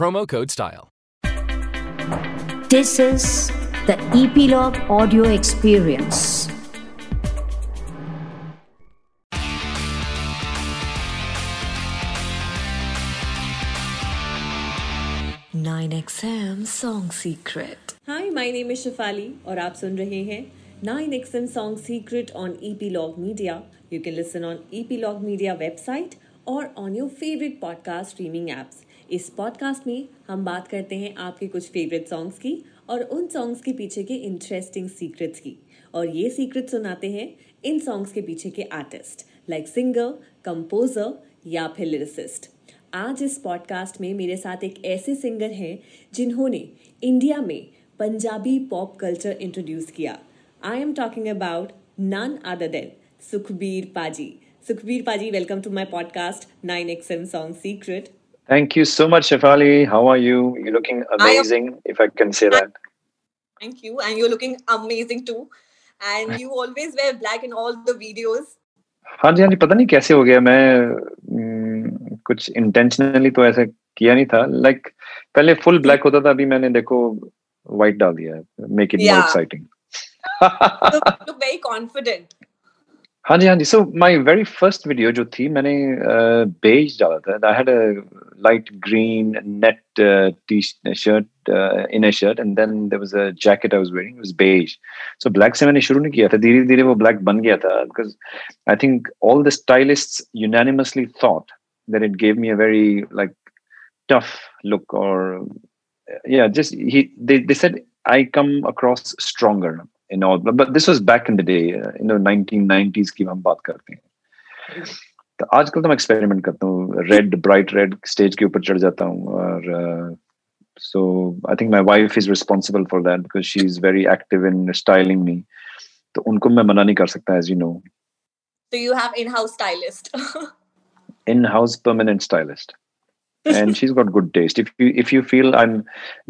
promo code STYLE. This is the Epilogue Audio Experience. Nine XM Song Secret. Hi my name is Shifali और आप सुन रहे हैं 9XM Song Secret on Epilogue Media. You can listen on Epilogue Media website or on your favorite podcast streaming apps. इस podcast में हम बात करते हैं आपके कुछ फेवरेट सॉन्ग्स की और उन सॉन्ग्स के पीछे के इंटरेस्टिंग सीक्रेट्स की। और ये सीक्रेट सुनाते हैं इन सॉन्ग्स के पीछे के आर्टिस्ट लाइक सिंगर कंपोजर या फिर लिरिसिस्ट आज इस पॉडकास्ट में मेरे साथ एक ऐसे सिंगर हैं जिन्होंने इंडिया में पंजाबी पॉप कल्चर इंट्रोड्यूस किया। I am talking about none other than Sukhbir paaji Sukhbir paaji welcome to my podcast 9XM song secret Thank you so much, Shefali. How are you? You're looking amazing, if I can say that. Thank you and you're looking amazing too and you always wear black in all the videos हाँ जी हाँ जी पता नहीं कैसे हो गया मैं mm, कुछ इंटेंशनली तो ऐसा किया नहीं था लाइक like, पहले फुल ब्लैक होता था अभी मैंने देखो व्हाइट डाल दिया है make it more Yeah. Exciting you look very confident हाँ जी हाँ जी। So my very first video जो थी मैंने बेज डाला था I had a light green net T shirt in a shirt and then there was a jacket I was wearing it was beige so black से मैंने शुरू नहीं किया था धीरे धीरे वो ब्लैक बन गया था because I think all the stylists unanimously thought that it gave me a very like tough look or yeah just he they, they said i come across stronger in all but, but this was back in the day uh, you know 1990s की हम बात करते हैं तो आजकल तो मैं experiment करता हूँ रेड ब्राइट रेड स्टेज के ऊपर चढ़ जाता हूँ और so I think my wife is responsible for that because she is very active in styling me तो उनको मैं मना नहीं कर सकता as you know so you have in-house stylist in-house permanent stylist and she's got good taste if you if you feel i'm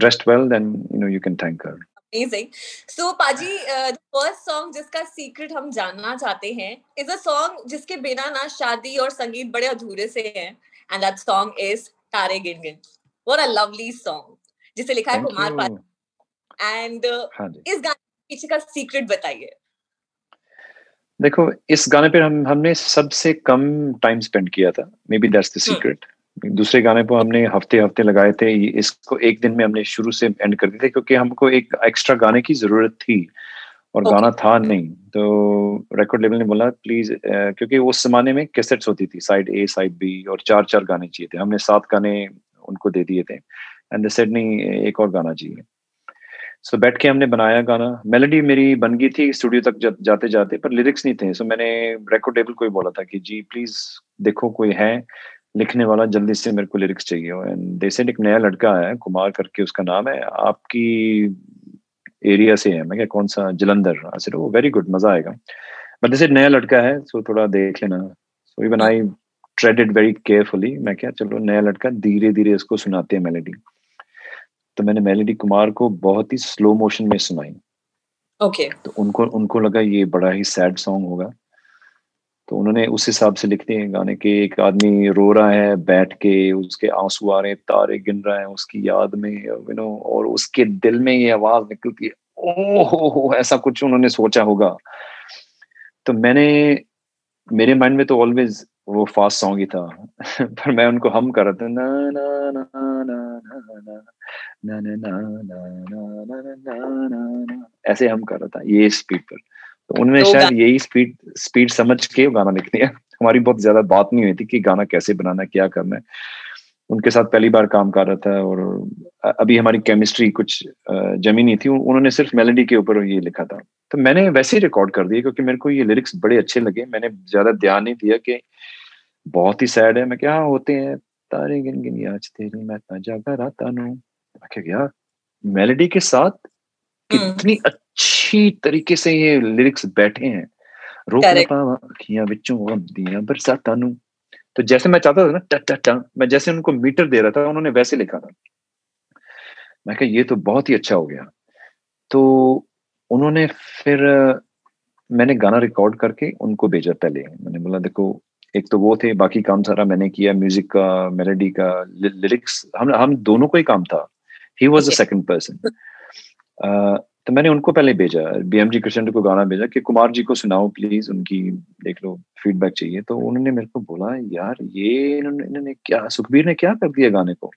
dressed well then you know you can thank her Amazing. So, Paji, uh, the first song जिसका secret हम जानना चाहते हैं is a song जिसके बिना ना शादी और संगीत बड़े अधूरे से हैं and that song is तारे गिन गिन. What a lovely song. जिसे लिखा है कुमार. पाजी and uh, हाँ इस गाने के पीछे का secret बताइए. देखो इस गाने पे हम हमने सबसे कम टाइम स्पेंड किया था maybe that's the secret दूसरे गाने को हमने हफ़्ते हफ़्ते लगाए थे इसको एक दिन में हमने शुरू से एंड कर दिए थे क्योंकि हमको एक एक्स्ट्रा गाने की ज़रूरत थी और Okay. गाना था नहीं। तो रिकॉर्ड लेवल ने बोला प्लीज़ क्योंकि उस जमाने में कैसेट्स होती थी साइड ए साइड बी और चार चार गाने चाहिए थे। हमने सात गाने उनको दे दिए थे एंड दे सेड नहीं एक और गाना चाहिए। सो so, बैठ के हमने बनाया गाना। मेलोडी मेरी बन गई थी स्टूडियो तक जा, जाते जाते पर लिरिक्स नहीं थे। सो so, मैंने रिकॉर्ड लेबल को ही बोला था कि जी प्लीज़ देखो कोई है लिखने वाला जल्दी से मेरे को लिरिक्स चाहिए। एंड दे सेड एक नया लड़का है कुमार करके उसका नाम है। आपकी एरिया से है मैं क्या कौन सा? Jalandhar. I said oh very good मज़ा आएगा। बट जैसे नया लड़का है सो थोड़ा देख लेना। So even I treaded very carefully मैं क्या चलो नया लड़का धीरे धीरे इसको सुनाते हैं मेलेडी तो मैंने मेलेडी कुमार को बहुत ही स्लो मोशन में सुनाई। Okay Okay. तो उनको उनको लगा ये बड़ा ही सैड सॉन्ग होगा। तो उन्होंने उस हिसाब से लिख दिए गाने के एक आदमी रो रहा है बैठ के उसके आँसू आ रहे हैं तारे गिन रहा है उसकी याद में यू नो और उसके दिल में ये आवाज़ निकलती है हो हो ऐसा कुछ उन्होंने सोचा होगा तो मैंने मेरे माइंड में तो ऑलवेज वो फास्ट सॉन्ग ही था पर मैं उनको हम कर रहा था ना ना ना ना ना ना ना ना ना ना ना ऐसे हम कर रहा था ये स्पीड पर तो उन्होंने शायद यही स्पीड स्पीड समझ के गाना लिख दिया। हमारी बहुत ज़्यादा बात नहीं हुई थी कि गाना कैसे बनाना क्या करना है। उनके साथ पहली बार काम कर रहा था और अभी हमारी केमिस्ट्री कुछ जमी नहीं थी। उन्होंने सिर्फ़ मेलोडी के ऊपर ये लिखा था। तो मैंने वैसे ही रिकॉर्ड कर दिया क्योंकि मेरे को ये लिरिक्स बड़े अच्छे लगे। मैंने ज़्यादा ध्यान नहीं दिया कि बहुत ही सैड है। मैं क्या होते हैं? तारे गिन गिन आज तेरी मैं जागा राता नु। मैं मेलोडी के साथ हम्म। कितनी अच्छी तरीके से ये लिरिक्स बैठे हैं। रोक ना पावा अखियाँ विचों बरसातां नु। तो जैसे मैं चाहता था ना ट ट ट मैं जैसे उनको मीटर दे रहा था उन्होंने वैसे लिखा था। मैं कहा ये तो बहुत ही अच्छा हो गया। तो उन्होंने फिर मैंने गाना रिकॉर्ड करके उनको भेजा पहले। मैंने बोला देखो एक तो वो थे बाकी काम सारा मैंने किया म्यूज़िक का मेलोडी का लिरिक्स हम हम दोनों को ही काम था। He was a second person तो मैंने उनको पहले भेजा बी एम जी कृष्ण को गाना भेजा कि कुमार जी को सुनाओ प्लीज़ उनकी देख लो फीडबैक चाहिए। तो उन्होंने मेरे को बोला यार ये इन्होंने इन्होंने क्या सुखबीर ने क्या कर दिया गाने को?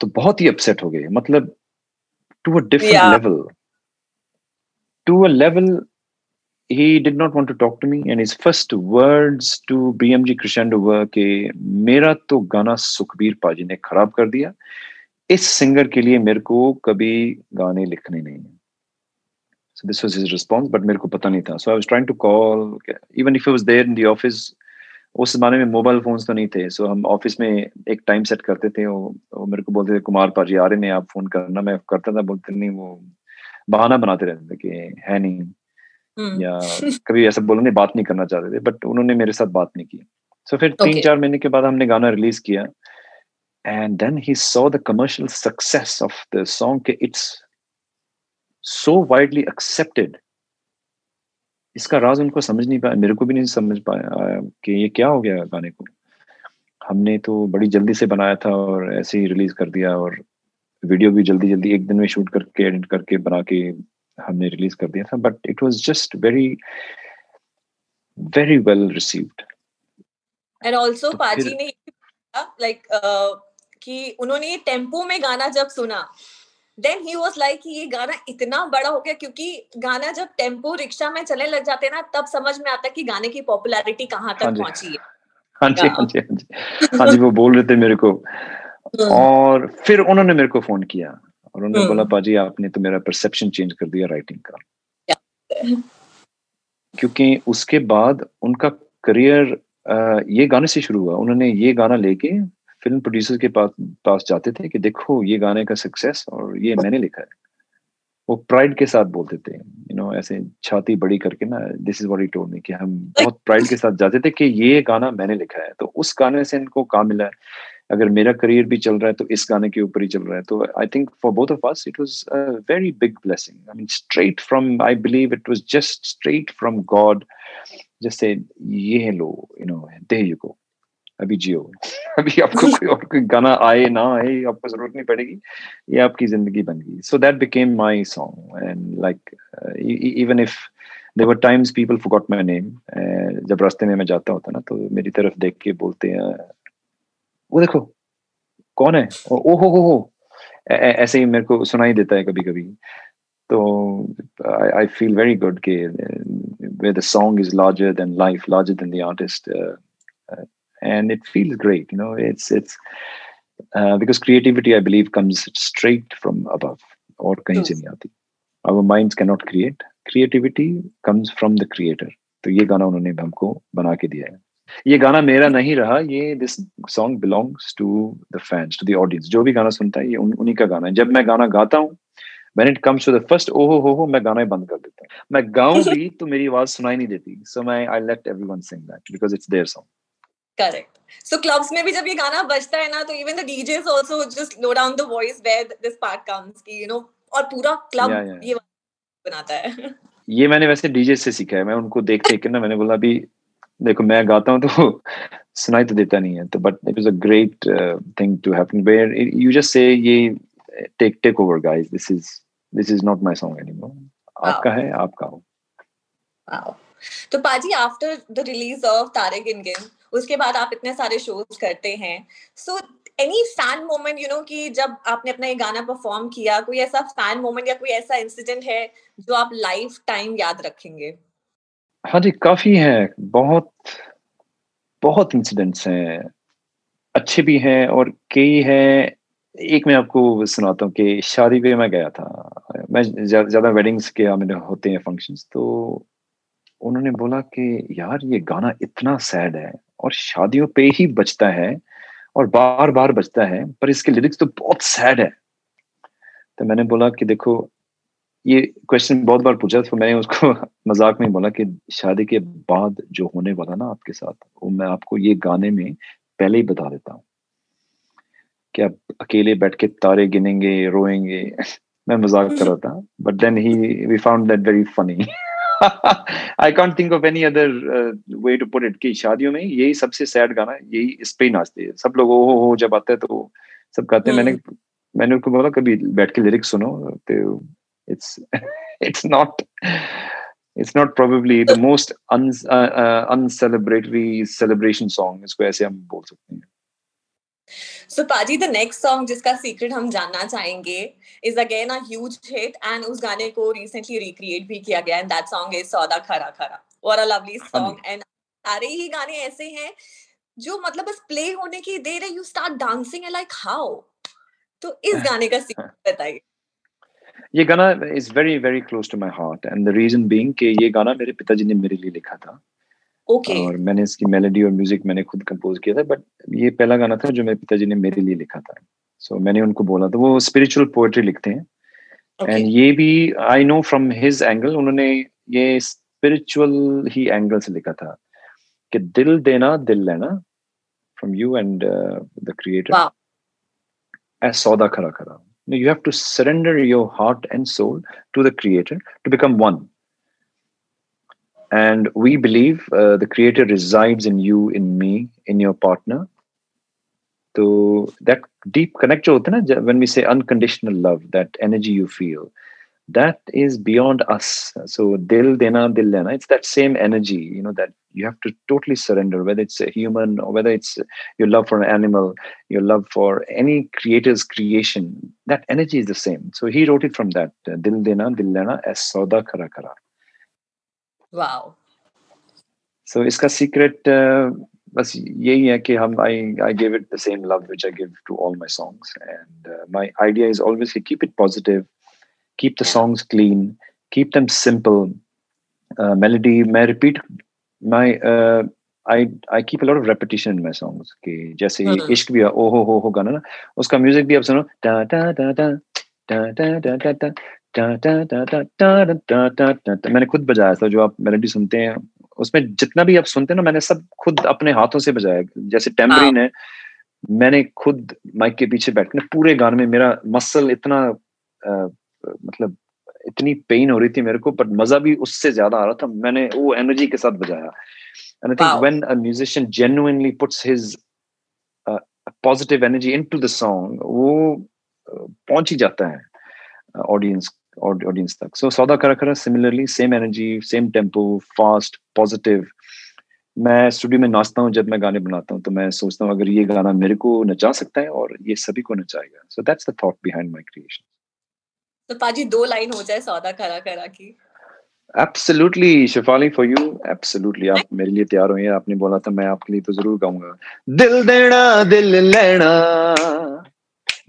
तो बहुत ही अपसेट हो गए मतलब to a different level to a level he did not want to talk to me and his first words to BMG Crescendo were कि मेरा तो गाना सुखबीर पाजी ने खराब कर दिया इस सिंगर के लिए मेरे को कभी गाने लिखने नहीं है। So this was his response but मेरे को पता नहीं था। So I was trying to call even if I was there in the office उस जमाने में मोबाइल फोन्स तो नहीं थे। सो so हम ऑफ़िस में एक टाइम सेट करते थे वो, वो मेरे को बोलते थे कुमार पाजी आ रहे ने आप फ़ोन करना। मैं करता था बोलते नहीं वो बहाना बनाते रहते थे कि है नहीं। हम्म। या कभी ऐसा बोलने बात नहीं करना चाहते थे बट उन्होंने मेरे साथ बात नहीं की। सो so फिर okay. तीन चार महीने के बाद हमने गाना रिलीज़ किया। And then he saw the commercial success of the song. It's so widely accepted. इसका राज उनको समझ नहीं पाया मेरे को भी नहीं समझ पाया कि ये क्या हो गया गाने को। हमने तो बड़ी जल्दी से बनाया था और ऐसे ही रिलीज़ कर दिया और वीडियो भी जल्दी जल्दी एक दिन में शूट करके एडिट करके बना के हमने रिलीज़ कर दिया था। But it was just very very well received and also paaji ने लाइक कि उन्होंने ये टेंपो में गाना जब सुना देन ही वॉज़ लाइक कि ये गाना इतना बड़ा हो गया क्योंकि गाना जब टेंपो रिक्शा में चलने लग जाते ना तब समझ में आता कि गाने की पॉपुलैरिटी कहाँ तक हाँ पहुँची है। हाँ जी हाँ। जी हाँ जी। हाँ जी वो बोल रहे थे मेरे को। हम्म। और फिर उन्होंने मेरे को फ़ोन किया और उन्होंने हम्म। बोला पाजी आपने तो मेरा परसेप्शन चेंज कर दिया राइटिंग का। क्योंकि उसके बाद उनका करियर ये गाने से शुरू हुआ। उन्होंने ये गाना लेके फ़िल्म प्रोड्यूसर के पास पास जाते थे कि देखो ये गाने का सक्सेस और ये मैंने लिखा है। वो प्राइड के साथ बोलते थे यू नो ऐसे छाती बड़ी करके ना this is what he told me कि हम बहुत प्राइड के साथ जाते थे कि ये गाना मैंने लिखा है। तो उस गाने से इनको काम मिला है। अगर मेरा करियर भी चल रहा है तो इस गाने के ऊपर ही चल रहा है। तो I think for both of us it was a very big blessing I mean straight from I believe it was just straight from God just say ये लो you know there you go अभी जियो अभी आपको कोई और कोई गाना आए ना आए आपको ज़रूरत नहीं पड़ेगी। ये आपकी ज़िंदगी बन गई। So that became my song and like even if there were times people forgot my name जब रास्ते में मैं जाता होता ना तो मेरी तरफ़ देख के बोलते हैं वो देखो कौन है? ओ हो हो हो। ऐसे ही मेरे को सुनाई देता है कभी कभी तो आई फील वेरी गुड के song is larger than life larger than the artist uh, uh, and it feels great you know it's it's uh, because creativity i believe comes straight from above or kahin se nahi aati our minds cannot create creativity comes from the creator तो ये गाना उन्होंने हमको बना के दिया है ये गाना मेरा नहीं रहा ये this song belongs to the fans to the audience जो भी गाना सुनता है ये उन, उन्हीं का गाना है जब मैं गाना गाता हूँ when it comes to the first ओहो हो हो मैं गाना ही बंद कर देता हूँ मैं गाऊं भी तो मेरी आवाज़ सुनाई नहीं देती सो मैं I let everyone sing that because it's their song correct so clubs में भी जब ये गाना बजता है ना तो even the DJs also just low down the voice where this part comes की यू नो और पूरा क्लब yeah, yeah. ये बनाता है। ये मैंने वैसे डीजे से सीखा है। मैं उनको देख देख के ना मैंने बोला अभी देखो मैं गाता हूँ तो सुनाई तो देता नहीं है। तो but it was a great thing to happen where you just say ये take take over guys this is this is not my song anymore आपका है आपका हो। तो paaji after the release of तारे गिन गिन उसके बाद आप इतने सारे शोज़ करते हैं। So any fan moment you know कि जब आपने अपना ये गाना परफॉर्म किया, कोई ऐसा फ़ैन मोमेंट या कोई ऐसा इंसिडेंट है जो आप लाइफ टाइम याद रखेंगे? हाँ जी, काफ़ी है। बहुत बहुत इंसिडेंट्स हैं। अच्छे भी हैं और कई हैं। एक मैं आपको सुनाता हूँ कि शादी पे मैं गया था। मैं ज़्यादा वेडिंग्स के मेरे होते हैं फ़ंक्शंस तो उन्होंने बोला कि, यार, ये गाना इतना सैड है। और शादियों पे ही बचता है और बार बार बचता है, पर इसके लिरिक्स तो बहुत सैड है। तो मैंने बोला कि देखो, ये क्वेश्चन बहुत बार पूछा तो मैंने उसको मज़ाक में बोला कि शादी के बाद जो होने वाला ना आपके साथ, वो मैं आपको ये गाने में पहले ही बता देता हूँ। कि आप अकेले बैठ के तारे गिनेंगे, रोएँगे। मैं मज़ाक कर रहा था but then he we found that very funny I can't think of any other way to put it कि शादियों में यही सबसे सैड गाना यही इस पे ही नाचते हैं। सब लोग ओ हो जब आते हैं तो सब कहते हैं मैंने हम्म। मैंने उनको बोला कभी बैठ के लिरिक्स सुनो। तो it's it's not it's not probably the most un, uh, uh, uncelebratory celebration song इसको ऐसे हम बोल सकते हैं। So Paji, the next song जिसका secret हम जानना चाहेंगे is again a huge hit and उस गाने को recently recreate भी किया गया and that song is सौदा खरा खरा। What a lovely song and सारे ही गाने ऐसे हैं जो मतलब बस प्ले होने की देर है। You start dancing like how तो इस गाने का सीक्रेट बताइए। ये गाना is very very close to my heart and the reason being कि ये गाना मेरे पिताजी ने मेरे लिए लिखा था। Okay. और मैंने इसकी मेलोडी और म्यूज़िक मैंने खुद कंपोज किया था बट ये पहला गाना था जो मेरे पिताजी ने मेरे लिए लिखा था। सो so, मैंने उनको बोला था वो स्पिरिचुअल पोएट्री लिखते हैं। And okay. ये भी I know from his angle उन्होंने ये स्पिरिचुअल ही एंगल से लिखा था कि दिल देना दिल लेना from you and the creator as सौदा खरा खरा you have to surrender your heart and soul to the creator to become one and we believe uh, the creator resides in you in me in your partner. So that deep connect when we say unconditional love that energy you feel that is beyond us. So dil dena dil lena it's that same energy you know that you have to totally surrender whether it's a human or whether it's your love for an animal your love for any creator's creation that energy is the same. So he wrote it from that dil dena dil lena as sauda kara kara wow so iska secret uh, बस यही है कि हम I I give it the same love which I give to all my songs and my idea is always to keep it positive keep the songs clean, keep them simple. Uh, melody, may repeat my. Uh, I I keep a lot of repetition in my songs. कि जैसे इश्क भी ओ हो हो हो गाना ना उसका म्यूज़िक भी आप सुनो टा टा टा टा टा टा टा टा मैंने खुद बजाया था जो आप मेलोडी सुनते हैं उसमें जितना भी आप सुनते हैं ना मैंने सब खुद अपने हाथों से बजाया जैसे टेम्बरिन है मैंने खुद माइक के पीछे बैठ पूरे गाने में मेरा मसल इतना मतलब इतनी पेन हो रही थी मेरे को पर मज़ा भी उससे ज़्यादा आ रहा था मैंने वो एनर्जी के साथ बजाया and I think when a musician genuinely puts his positive energy into the song वो पहुँच ही जाता है ऑडियंस तक. सो सौदा करा करा similarly same energy same tempo fast positive मैं स्टूडियो में नाचता हूँ जब मैं गाने बनाता हूँ तो मैं सोचता हूँ अगर ये गाना मेरे को नचा सकता है और ये सभी को नचाएगा। So that's the thought behind my creation तो पाजी दो लाइन हो जाए सौदा करा करा की। Absolutely Shefali for you absolutely आप मेरे लिए तैयार हुए आपने बोला था मैं आपके लिए तो ज़रूर गाऊँगा। दिल देना दिल लेना।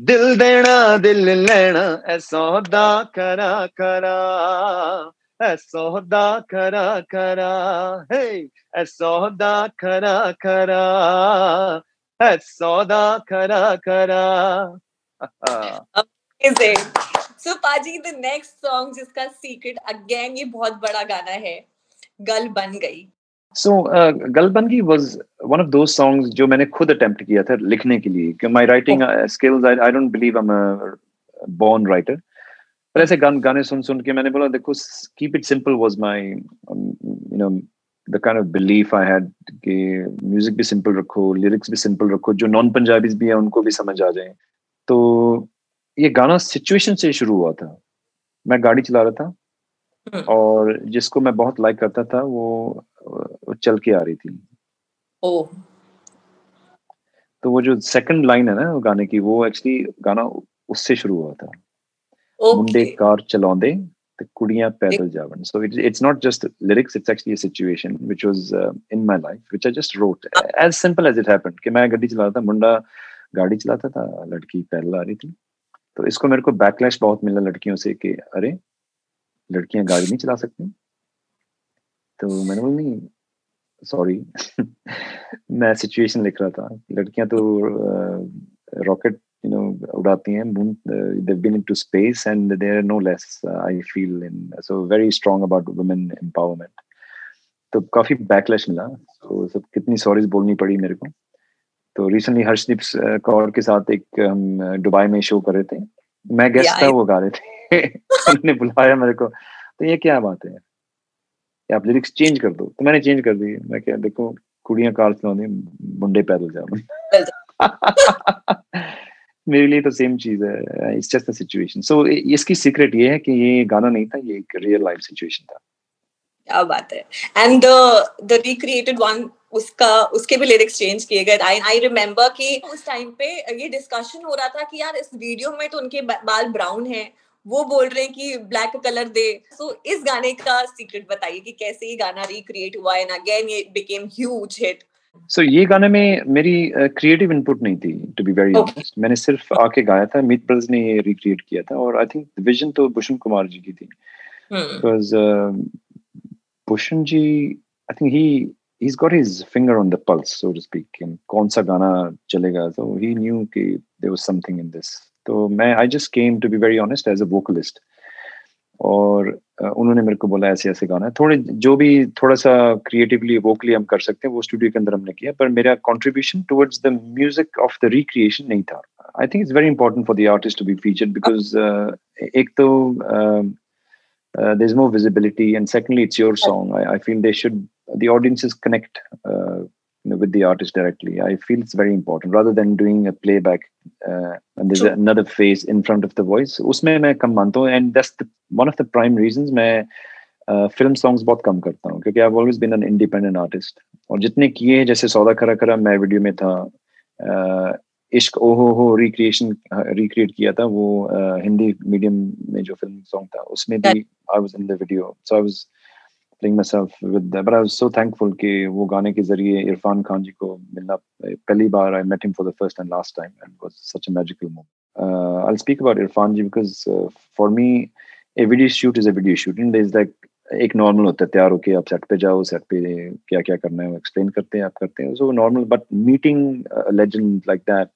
दिल देना, दिल लेना, ऐ सौदा करा करा। ऐ सौदा करा करा। हे, ऐ सौदा करा करा। ऐ सौदा करा करा। Amazing. सो पाजी द नेक्स्ट सॉन्ग जिसका सीक्रेट अगेन ये बहुत बड़ा गाना है, गल बन गई। सो गल बन गई was one of those songs जो मैंने खुद अटेम्प्ट किया था लिखने के लिए। कि my writing skills I don't believe I am born writer पर ऐसे गान गाने सुन सुन के मैंने बोला देखो keep it simple was my you know the kind of belief I had कि म्यूज़िक भी सिंपल रखो लिरिक्स भी सिंपल रखो जो नॉन पंजाबीज भी है उनको भी समझ आ जाए। तो ये गाना सिचुएशन से शुरू हुआ था। मैं गाड़ी चला रहा था हम्म। और जिसको मैं बहुत लाइक करता था वो चल के आ रही थी। ओ तो वो जो सेकंड लाइन है ना गाने की वो एक्चुअली गाना उससे शुरू हुआ था। मुंडे कार चलाਉਂਦੇ ਤੇ कुड़ियाँ पैदल जावन। So it's it's not just lyrics it's actually a situation which was in my life which I just wrote as simple as it happened ਕਿ मैं गाड़ी चला था मुंडा गाड़ी चलाता था लड़की पैदल आ रही थी। तो इसको मेरे को बैकलैश बहुत मिला लड़कियों से कि अरे लड़कियाँ गाड़ी नहीं चला सकती? तो मैंने बोला नहीं सॉरी मैं सिचुएशन लिख रहा था। लड़कियाँ तो रॉकेट you know उड़ाती हैं they've been into space and they are no less uh, I feel in so very strong about women empowerment. तो काफ़ी बैकलैश मिला। तो सब कितनी सॉरीज बोलनी पड़ी मेरे को। तो रिसेंटली हर्षदीप कौर के साथ एक हम दुबई में शो कर रहे थे। मैं गेस्ट था वो गा रहे थे। उन्होंने बुलाया मेरे को। तो ये क्या बात है? आप लिरिक्स चेंज कर दो। तो मैंने चेंज कर दी। मैं क्या देखो कुड़ियाँ कार चलाने मुंडे पैदल जाओ मेरे लिए तो सेम चीज़ है। It's just the situation so इसकी सीक्रेट ये है कि ये गाना नहीं था ये एक रियल लाइफ सिचुएशन था। क्या बात है। And the the recreated one उसका उसके भी लिरिक्स चेंज किए गए। आई आई रिमेम्बर कि उस टाइम पे ये डिस्कशन हो रहा था कि यार इस वीडियो में तो उनके बाल ब्राउन हैं। वो बोल रहे हैं कि ब्लैक कलर दे। सो so, इस गाने का सीक्रेट बताइए कि कैसे ये गाना रिक्रिएट हुआ एंड अगेन ये became huge hit so so, ये गाने में मेरी क्रिएटिव uh, इनपुट नहीं थी टू बी वेरी ऑनेस्ट मैंने सिर्फ़ आके गाया था मीत ब्रदर्स ने ये रिक्रिएट किया था और आई थिंक विजन तो भूषण कुमार जी की थी। Because Bhushan ji I think he he's got his finger on the pulse so to speak and कौन सा गाना चलेगा। So he knew कि there was something in this तो मैं I just came to be very honest as a vocalist. और उन्होंने मेरे को बोला ऐसे ऐसे गाना। है थोड़े जो भी थोड़ा सा क्रिएटिवली वोकली हम कर सकते हैं वो स्टूडियो के अंदर हमने किया पर मेरा contribution towards the music of the recreation नहीं था। I think it's very important for the artist to be featured because एक तो there's more visibility and secondly it's your song. I, I feel they should the audiences connect uh, you know, with the artist directly. I feel it's very important rather than doing a playback uh, and there's True. another face in front of the voice. उसमें मैं कम मानता हूँ and that's the one of the prime reasons मैं film uh, songs बहुत कम करता हूँ क्योंकि I always been an independent artist और जितने किए हैं जैसे सौदा खरा खरा मैं वीडियो में था uh, इश्क ओहो हो रिक्रिएशन रिक्रिएट किया था वो uh, हिंदी मीडियम में जो फ़िल्म सॉन्ग था उसमें भी I was in the video so I was playing myself with but I so thankful कि वो गाने के ज़रिए इरफान खान जी को मिलना, पहली बार I met him for the first and last time and was such a magical moment I speak about Irfan ji because for me a video shoot is a video shoot in is like एक normal होता है, तैयार होकर आप set पे जाओ set पे क्या क्या करना है, वो एक्सप्लेन करते हैं, आप करते हैं। So normal but meeting legend like that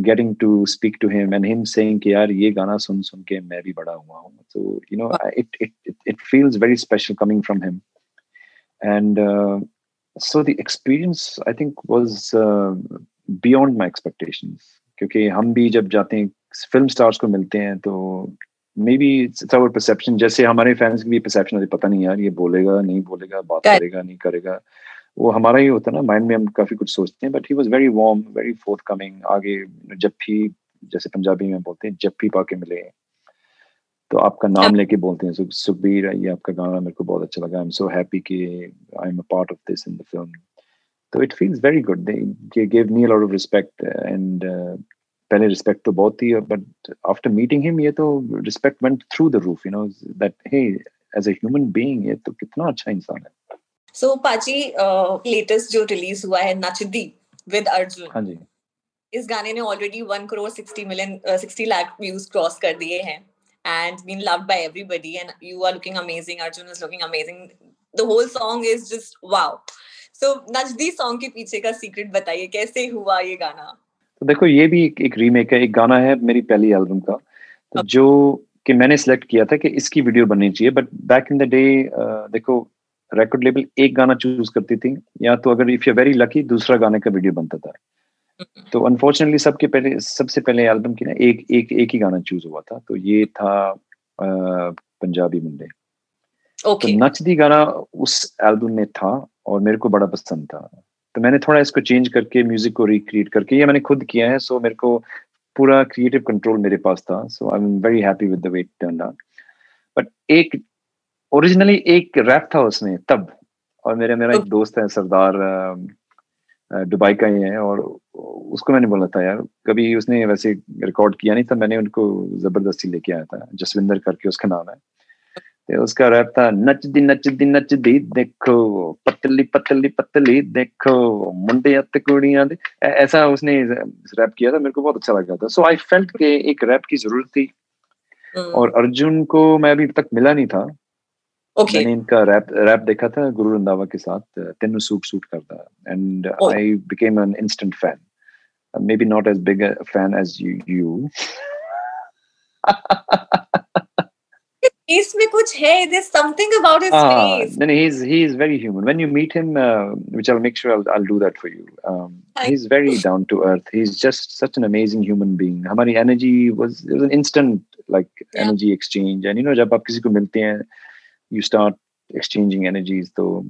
getting to speak to him and him saying कि यार ये गाना सुन सुन के मैं भी बड़ा हुआ हूँ so you know it it it feels very special coming from him and uh, so the experience I think was uh, beyond my expectations क्योंकि हम भी जब जाते हैं फ़िल्म स्टार्स को मिलते हैं तो maybe it's our perception जैसे हमारे फैंस की भी परसेप्शन होती पता नहीं यार ये बोलेगा नहीं बोलेगा बात करेगा नहीं करेगा वो हमारा ही होता है ना माइंड में हम काफ़ी कुछ सोचते हैं but he was very warm very forthcoming आगे जब भी जैसे पंजाबी में बोलते हैं जब भी पाके मिले। तो आपका नाम लेके बोलते हैं सुखबीर ये आपका गाना मेरे को बहुत अच्छा लगा। आई एम सो हैप्पी कि I am a part of this in the film तो it feels very good they give me a lot of respect and पहले रिस्पेक्ट तो बहुत थी बट आफ्टर मीटिंग हिम ये तो respect went through the roof you know that he as a human being ये तो कितना अच्छा इंसान है। सो पाजी लेटेस्ट जो रिलीज़ हुआ है नचदी विद अर्जुन हाँ जी. इस गाने ने already one crore sixty million sixty lakh views cross कर दिए हैं and been loved by everybody and you are looking amazing Arjun is looking amazing the whole song is just wow so नचदी song के पीछे का secret बताइए कैसे हुआ ये गाना तो देखो ये भी एक, एक रीमेक है एक गाना है मेरी पहली एल्बम का। तो जो कि मैंने सिलेक्ट किया था कि इसकी वीडियो बननी चाहिए but back in the day देखो रिकॉर्ड लेबल एक गाना चूज़ करती थी या तो अगर इफ़ यू वेरी लकी दूसरा गाने का वीडियो बनता था। तो अनफॉर्चुनेटली सबके पहले सबसे पहले एल्बम की ना एक एक एक ही गाना चूज़ हुआ था तो ये था पंजाबी मुंडे। okay. तो नच दी गाना उस एल्बम में था और मेरे को बड़ा पसंद था। तो मैंने थोड़ा इसको चेंज करके म्यूज़िक को रिक्रिएट करके ये मैंने खुद किया है सो मेरे को पूरा क्रिएटिव कंट्रोल मेरे पास था so I am very happy with the way turn out but एक ओरिजिनली एक रैप था उसमें तब। और मेरे मेरा एक दोस्त है सरदार दुबई का ही है और उसको मैंने बोला था यार कभी उसने वैसे रिकॉर्ड किया नहीं था मैंने उनको ज़बरदस्ती लेके आया था जसविंदर करके उसका नाम है। तो उसका रैप था नच दी नच दी नच दी देखो पतली पतली पतली देखो मुंडे अत कुड़ियाँ दे। ऐसा उसने रैप किया था मेरे को बहुत अच्छा लगा था। सो आई फेल्ट के एक रैप की ज़रूरत थी। हम्म। और अर्जुन को मैं अभी तक मिला नहीं था। Okay. मैंने इनका रैप रैप देखा था गुरु रंधावा के साथ तेनु सूट सूट करता and I became an instant fan maybe not as big a fan as you you face में कुछ है there's something about his ah, face no, no he's he's very human when you meet him uh, which I'll make sure I'll, I'll do that for you um, he's very down to earth he's just such an amazing human being हमारी energy was it was an instant like yeah. energy exchange and you know जब आप किसी को मिलते हैं you start exchanging energies तो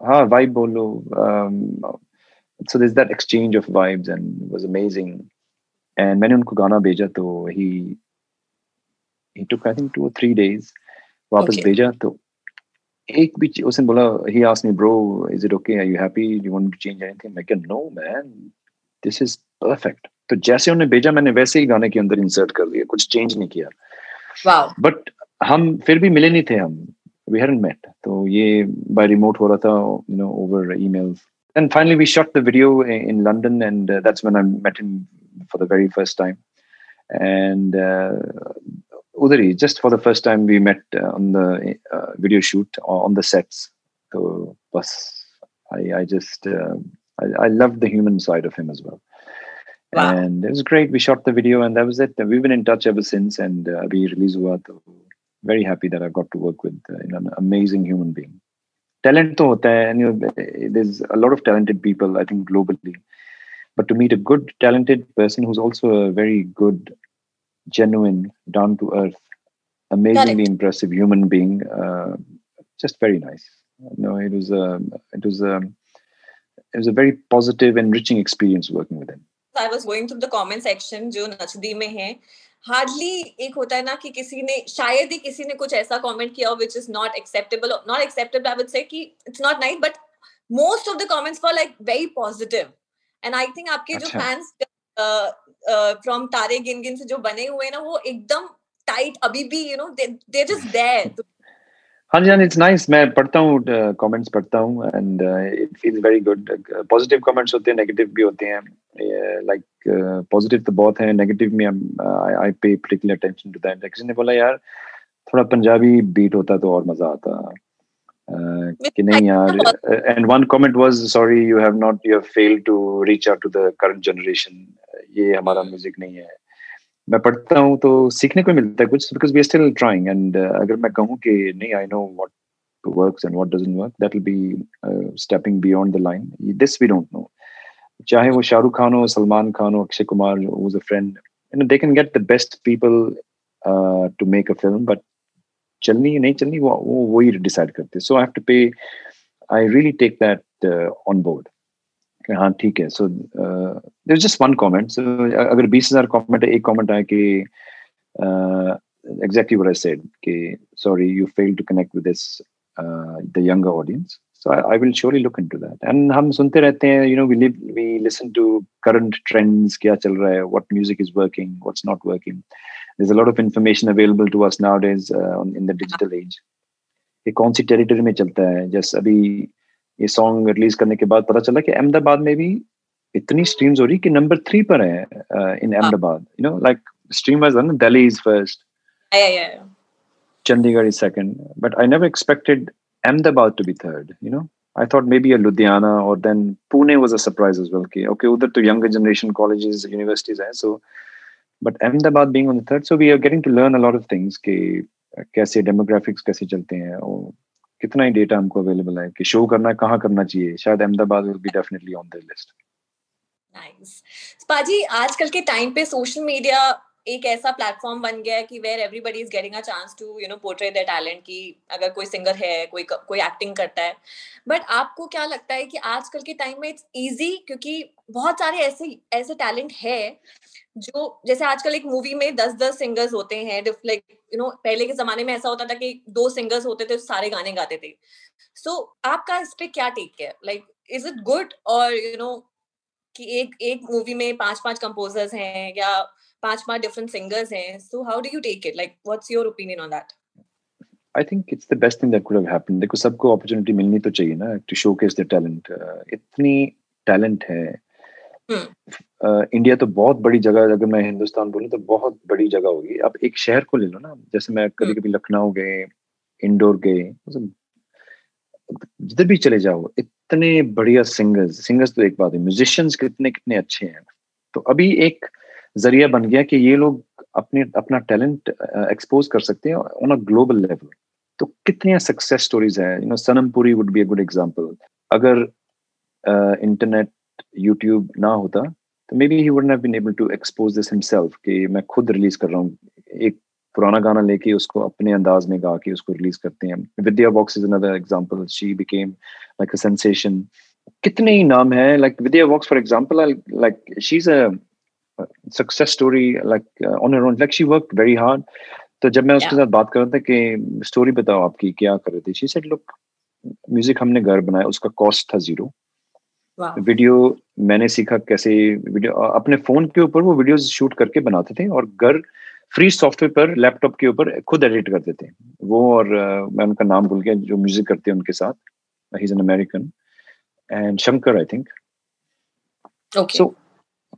हाँ vibe बोलो so this that exchange of vibes and was amazing and मैंने उनको गाना भेजा तो he he took I think two और थ्री डेज़ वापस भेजा तो एक भी उसने बोला he ask me bro is it okay are you happy do want to change anything मैं no man this is perfect तो जैसे उन्होंने भेजा मैंने वैसे ही गाने के अंदर इंसर्ट कर दिया कुछ चेंज नहीं किया। बट हम फिर भी मिले नहीं थे हम वी हैडंट मेट तो ये बाय रिमोट हो रहा था you know over emails and finally we shot the video in london and uh, that's when i met him for the very first time and uh, udari just for the first time we met uh, on the uh, video shoot on the sets so bus i i just uh, I, I loved the human Wow. And it was great. We shot the video, and that was it. We've been in touch ever since, and uh, we released hua. very happy that I got to work with uh, an amazing human being. Talent to hota hai, and you know, there's a lot of talented people, I think, globally. But to meet a good, talented person who's also a very good, genuine, down to earth, amazingly impressive human being, uh, just very nice. No, it was a, um, it was a, um, it was a very positive, enriching experience working with him. I was going through the comment section जो नचदी में है। Hardly एक होता है ना कि किसी ने शायद ही किसी ने कुछ ऐसा कमेंट किया which is not acceptable not acceptable I would say कि it's not nice but most of the comments for like very positive and I think आपके जो फैंस फ्रॉम तारे गिन गिन से जो बने हुए हैं ना वो एकदम टाइट अभी भी you know they just there हाँ जी हाँ इट्स नाइस मैं पढ़ता हूँ कमेंट्स पढ़ता हूँ and it feels very good positive comments होते हैं नेगेटिव भी होते हैं. लाइक पॉजिटिव तो बहुत है नेगेटिव में आई पे पर्टिकुलर अटेंशन टू दैट किसी ने बोला यार थोड़ा पंजाबी बीट होता तो और मज़ा आता. कि नहीं यार and one comment was sorry you have not you have failed to reach out to the current generation ये हमारा म्यूज़िक नहीं है. मैं पढ़ता हूँ तो सीखने को मिलता है कुछ because we are still trying and अगर मैं कहूँ कि नहीं I know what works and what doesn't work that will be uh, stepping beyond the line this we don't know चाहे वो शाहरुख खान हो सलमान खान हो Akshay Kumar who's a friend you know they can get the best people uh, to make a film but चलनी है नहीं चलनी वो वो वही डिसाइड करते सो I have to pay I really take that on board हाँ ठीक है so there just one comment so अगर बीस हजार कमेंट है एक कमेंट आए कि एग्जैक्टली व्हाट आई सेड कि sorry you fail to connect with this the younger audience so I, I, will surely look into that and हम सुनते रहते हैं you know we live we listen to current trends क्या चल रहा है what music is working what's not working there's a lot of information available to us nowadays uh, in the digital age ये कौन सी टेरिटरी में चलता है जैसे अभी ये सॉन्ग रिलीज़ करने के बाद पता चला कि अहमदाबाद में भी इतनी स्ट्रीम्स हो रही कि नंबर थ्री पर है इन uh, हाँ। Ahmedabad. You know like stream was on Delhi is first Chandigarh is second but I never expected Ahmedabad to be third you know I thought maybe a Ludhiana और then Pune was a surprise as well के okay उधर तो younger generation colleges universities हैं so but Ahmedabad being on the third so we are getting to learn a lot of things कि कैसे demographics कैसे चलते हैं और कितना ही डेटा हमको अवेलेबल है कि शो करना है कहाँ करना चाहिए? शायद Ahmedabad will be definitely on the list nice पाजी, आजकल के टाइम पे सोशल मीडिया एक ऐसा प्लेटफॉर्म बन गया है कि where everybody is getting a chance to you know portray the talent की अगर कोई सिंगर है कोई कोई एक्टिंग करता है। बट आपको क्या लगता है कि आजकल के टाइम में इट्स इजी क्योंकि बहुत सारे ऐसे ऐसे टैलेंट है जो जैसे आजकल एक मूवी में दस दस सिंगर्स होते हैं लाइक यू नो पहले के जमाने में ऐसा होता था कि दो सिंगर्स होते थे सारे गाने गाते थे। सो so, आपका इस पे क्या टेक है? लाइक इज़ इट गुड और यू नो कि एक एक मूवी में पाँच पाँच कंपोजर्स हैं या पाँच पाँच डिफरेंट सिंगर्स हैं so how do you take it like what's your opinion on that I think it's the best thing that could have happened देखो सबको अपॉर्चुनिटी मिलनी तो चाहिए ना टू शोकेस द टैलेंट इतनी टैलेंट है। इंडिया तो बहुत बड़ी जगह अगर मैं हिंदुस्तान बोलूँ तो बहुत बड़ी जगह होगी। अब एक शहर को ले लो ना। जैसे मैं कभी कभी लखनऊ गए इंडोर गए जिधर भी चले जाओ इतने बढ़िया सिंगर्स सिंगर्स तो एक बात है। म्यूजिशियंस कितने कितने अच्छे हैं। तो अभी एक ज़रिया बन गया कि ये लोग अपने अपना टैलेंट एक्सपोज कर सकते हैं ऑन अ ग्लोबल लेवल तो कितने सक्सेस स्टोरीज है? You know Sanam Puri would be a good example अगर इंटरनेट uh, यूट्यूब ना होता तो may be he wooden have been able to expose this himself कि मैं खुद रिलीज़ कर रहा हूँ। एक पुराना गाना लेके उसको अपने अंदाज में गा के उसको रिलीज़ करते हैं। Vidya Vox is another example she became like a sensation कितने ही नाम है like Vidya Vox for example like she is a success story like on her own like she work very hard तो जब मैं उसके साथ बात कर रहा था कि स्टोरी बताओ आपकी क्या कर रहे थे शी सेड लुक म्यूज़िक हमने घर बनाया उसका कॉस्ट था ज़ीरो वीडियो मैंने सीखा कैसे वीडियो अपने फ़ोन के ऊपर वो वीडियोस शूट करके बनाते थे और घर फ्री सॉफ्टवेयर पर लैपटॉप के ऊपर खुद एडिट करते थे। वो और uh, मैं उनका नाम भूल गया जो म्यूज़िक करते हैं उनके साथ। He is an American and Shankar I think so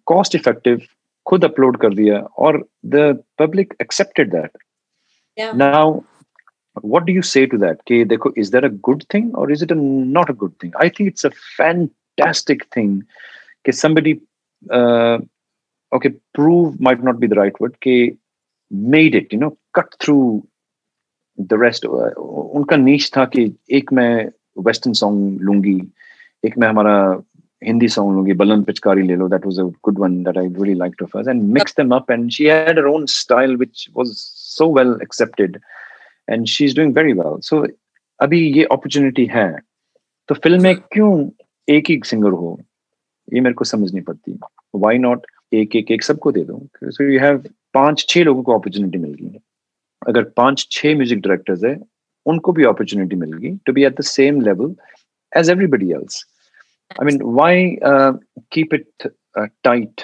cost effective खुद अपलोड कर दिया और the public accepted that now what do you say to that कि देखो is that a good thing और is it a not a good thing I think it's a fantastic thing कि somebody okay prove might not be the right word के made it you know cut through the rest उनका नीच था कि एक मैं western song लूँगी एक मैं हमारा लूँगी बलन पिचकारी ले लो that was a good one that I really liked of hers and mix them up and she had her own style which was so well accepted and she is doing very well so अभी ये opportunity है तो film में क्यों एक ही singer हो? ये मेरे को समझ नहीं पड़ती। व्हाई नॉट एक एक एक सबको दे दो? सो यू हैव पाँच छह लोगों को अपॉर्चुनिटी मिल गई। अगर पाँच छह म्यूज़िक डायरेक्टर्स है, उनको भी अपॉर्चुनिटी मिल गई to be at the same level as everybody else I mean why keep it tight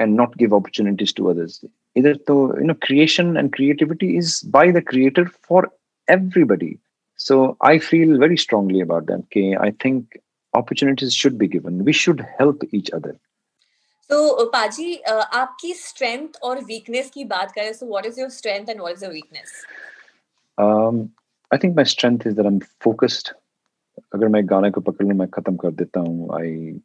and not give opportunities to others इधर तो you know creation and creativity is by the creator for everybody so i feel very strongly about that okay i think opportunities should be given we should help each other तो पाजी आपकी strength और weakness की बात करें so what is your strength and what is your weakness I think my strength is that I am focused अगर मैं गाने को पकड़ लूँ मैं खत्म कर देता हूँ। I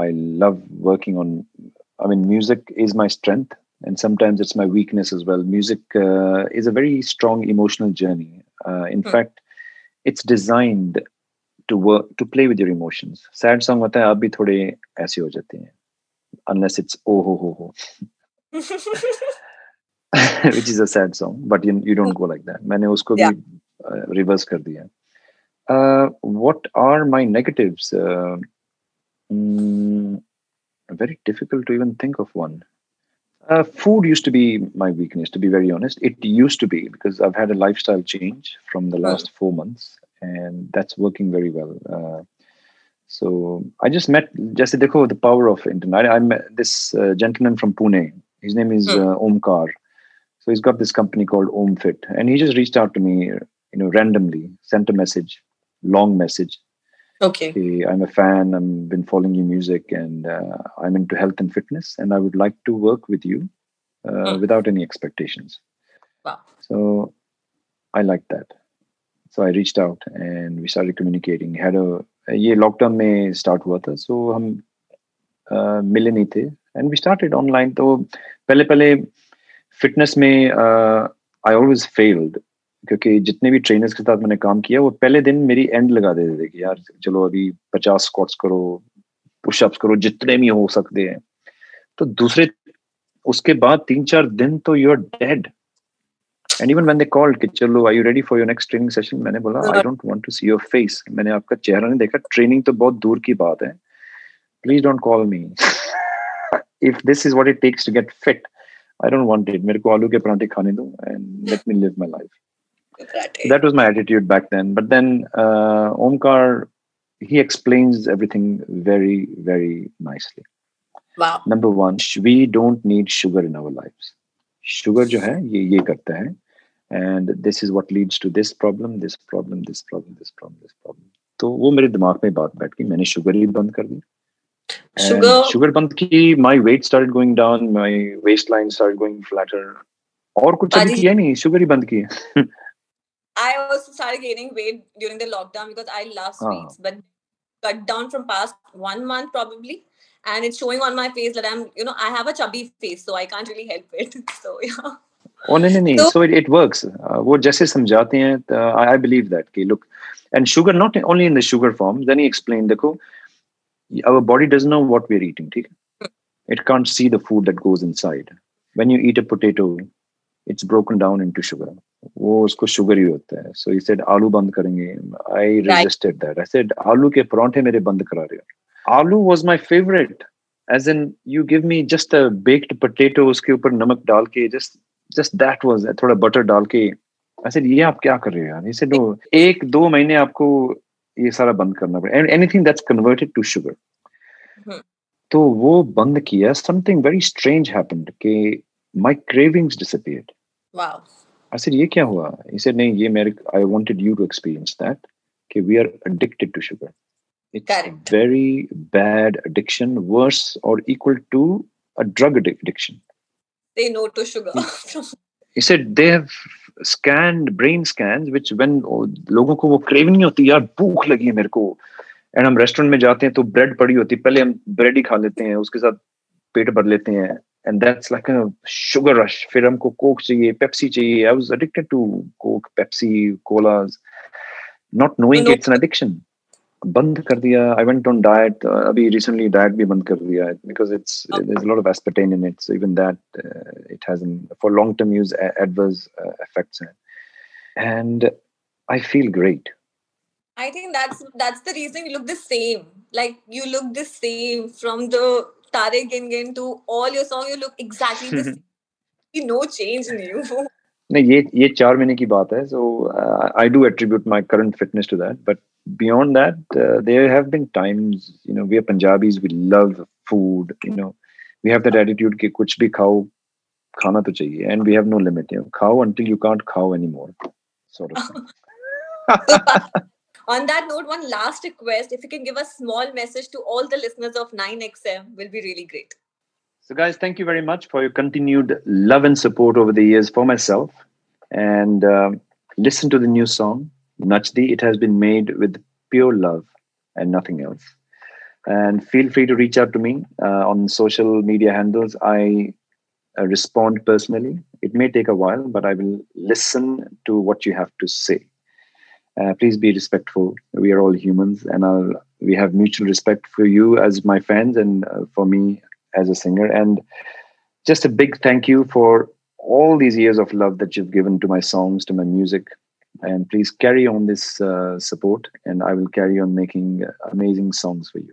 I love working on I mean music is my strength and sometimes it's my weakness is well music is a very strong emotional journey in fact it's designed to work to play with your emotions sad song होता है आप भी थोड़े ऐसे हो जाते हैं unless it's ओ हो हो हो which is a sad song but you don't go like that मैंने उसको भी रिवर्स uh, कर दिया। है uh, what are my negatives uh, mm, very difficult to even think of one uh, food used to be my weakness, to be very honest. It used to be because I've had a lifestyle change from the last four months, and that's working very well. Uh, so I just met Jesse Dekho, the power of internet. I, met this uh, gentleman from Pune. His name is hmm. uh, Omkar. So he's got this company called OmFit, and he just reached out to me, you know, randomly, sent a message, long message. Okay. Hey, I'm a fan. I've been following your music, and uh, I'm into health and fitness, and I would like to work with you uh, hmm. without any expectations. Wow. So I like that. So I reached out, and we started communicating. Had a ये lockdown में start हुआ था सो so हम uh, मिले नहीं थे and we started online तो पहले पहले फिटनेस में आई ऑलवेज फेल्ड क्योंकि जितने भी ट्रेनर्स के साथ मैंने काम किया, वो पहले दिन मेरी एंड लगा देते थे कि यार, चलो अभी पचास स्क्वाट्स करो पुशअप्स करो, जितने भी हो सकते हैं। तो दूसरे, उसके बाद तीन चार दिन तो you are dead and even when they called कि चलो are you ready for your next training session मैंने बोला I don't want to see your face मैंने आपका चेहरा नहीं देखा। ट्रेनिंग तो बहुत दूर की बात है। Please don't call me if this is what it takes to get fit I don't want it मेरे को आलू के पराठे खाने दो and let me live my life that was my attitude back then but then uh, omkar he explains everything very very nicely wow number one we don't need sugar in our lives sugar जो है ये ये करता है and this is what leads to this problem this problem this problem this problem this problem तो वो मेरे दिमाग में बात बैठ गई मैंने शुगर ही बंद कर दी sugar शुगर बंद की my weight started going down my waistline started going flatter और कुछ अभी Adi- किया नहीं शुगर ही बंद की है I also started gaining weight during the lockdown because I love Ah. sweets, but cut down from past one month probably. And it's showing on my face that I'm, you know, I have a chubby face, so I can't really help it. So yeah. Oh no no no! So- So it, it works. Uh, वो जैसे समझाते हैं uh, I, I believe that कि look and sugar not only in the sugar form. Then he explained देखो our body doesn't know what we're eating. ठीक है? It can't see the food that goes inside. When you eat a potato, it's broken down into sugar. वो उसको sugar ही होता है। सो so आलू बंद करेंगे। I resisted that I said आलू के परौंठे मेरे बंद करा रहे हो। Aloo was my favourite as in you give me just a baked potato उसके ऊपर नमक डाल के जस्ट जस्ट दैट वॉज़ थोड़ा बटर डाल के। ऐसे ये आप क्या कर रहे हो यार? ये सेड एक दो महीने आपको ये सारा बंद करना पड़ेगा anything that's converted to sugar तो वो बंद किया। समथिंग वेरी स्ट्रेंज हैपेंड कि my cravings disappeared wow Said ये क्या हुआ? He said नहीं ये मेरे I wanted you to experience that कि we are addicted to sugar. It's Correct. very bad addiction, worse or equal to a drug addic- addiction. Say no to sugar. He said they have scanned brain scans which when oh, लोगों को वो craving नहीं होती यार भूख लगी है मेरे को एंड हम रेस्टोरेंट में जाते हैं तो ब्रेड पड़ी होती है पहले हम ब्रेड ही खा लेते हैं उसके साथ पेट भर लेते हैं And that's like a sugar rush फिर हमको कोक चाहिए पेप्सी चाहिए I was addicted to coke Pepsi colas not knowing No. It's an addiction बंद कर दिया आई वेंट ऑन डाइट अभी रिसेंटली डाइट भी बंद कर दिया because it's there's a lot of aspartame in it so even that uh, it has an, for long term use a- adverse uh, effects हैं. and i feel great I think that's that's the reason you look the same. Like you look the same from the Gin Gin to all your song. You look exactly the same. See no change in you. नहीं ये ये चार महीने की बात है so uh, I do attribute my current fitness to that but beyond that uh, there have been times you know we are Punjabis we love food you know we have that attitude कि कुछ भी खाओ खाना तो चाहिए and we have no limit you know खाओ until you can't खाओ anymore sort of thing. So, on that note, one last request: if you can give a small message to all the listeners of 9XM, will be really great. So, guys, thank you very much for your continued love and support over the years for myself. And um, listen to the new song, Nachdi. It has been made with pure love and nothing else. And feel free to reach out to me uh, on social media handles. I uh, respond personally. It may take a while, but I will listen to what you have to say. Uh, please be respectful. We are all humans, and I'll, we have mutual respect for you as my fans and uh, for me as a singer. And just a big thank you for all these years of love that you've given to my songs, to my music. And please carry on this uh, support, and I will carry on making uh, amazing songs for you.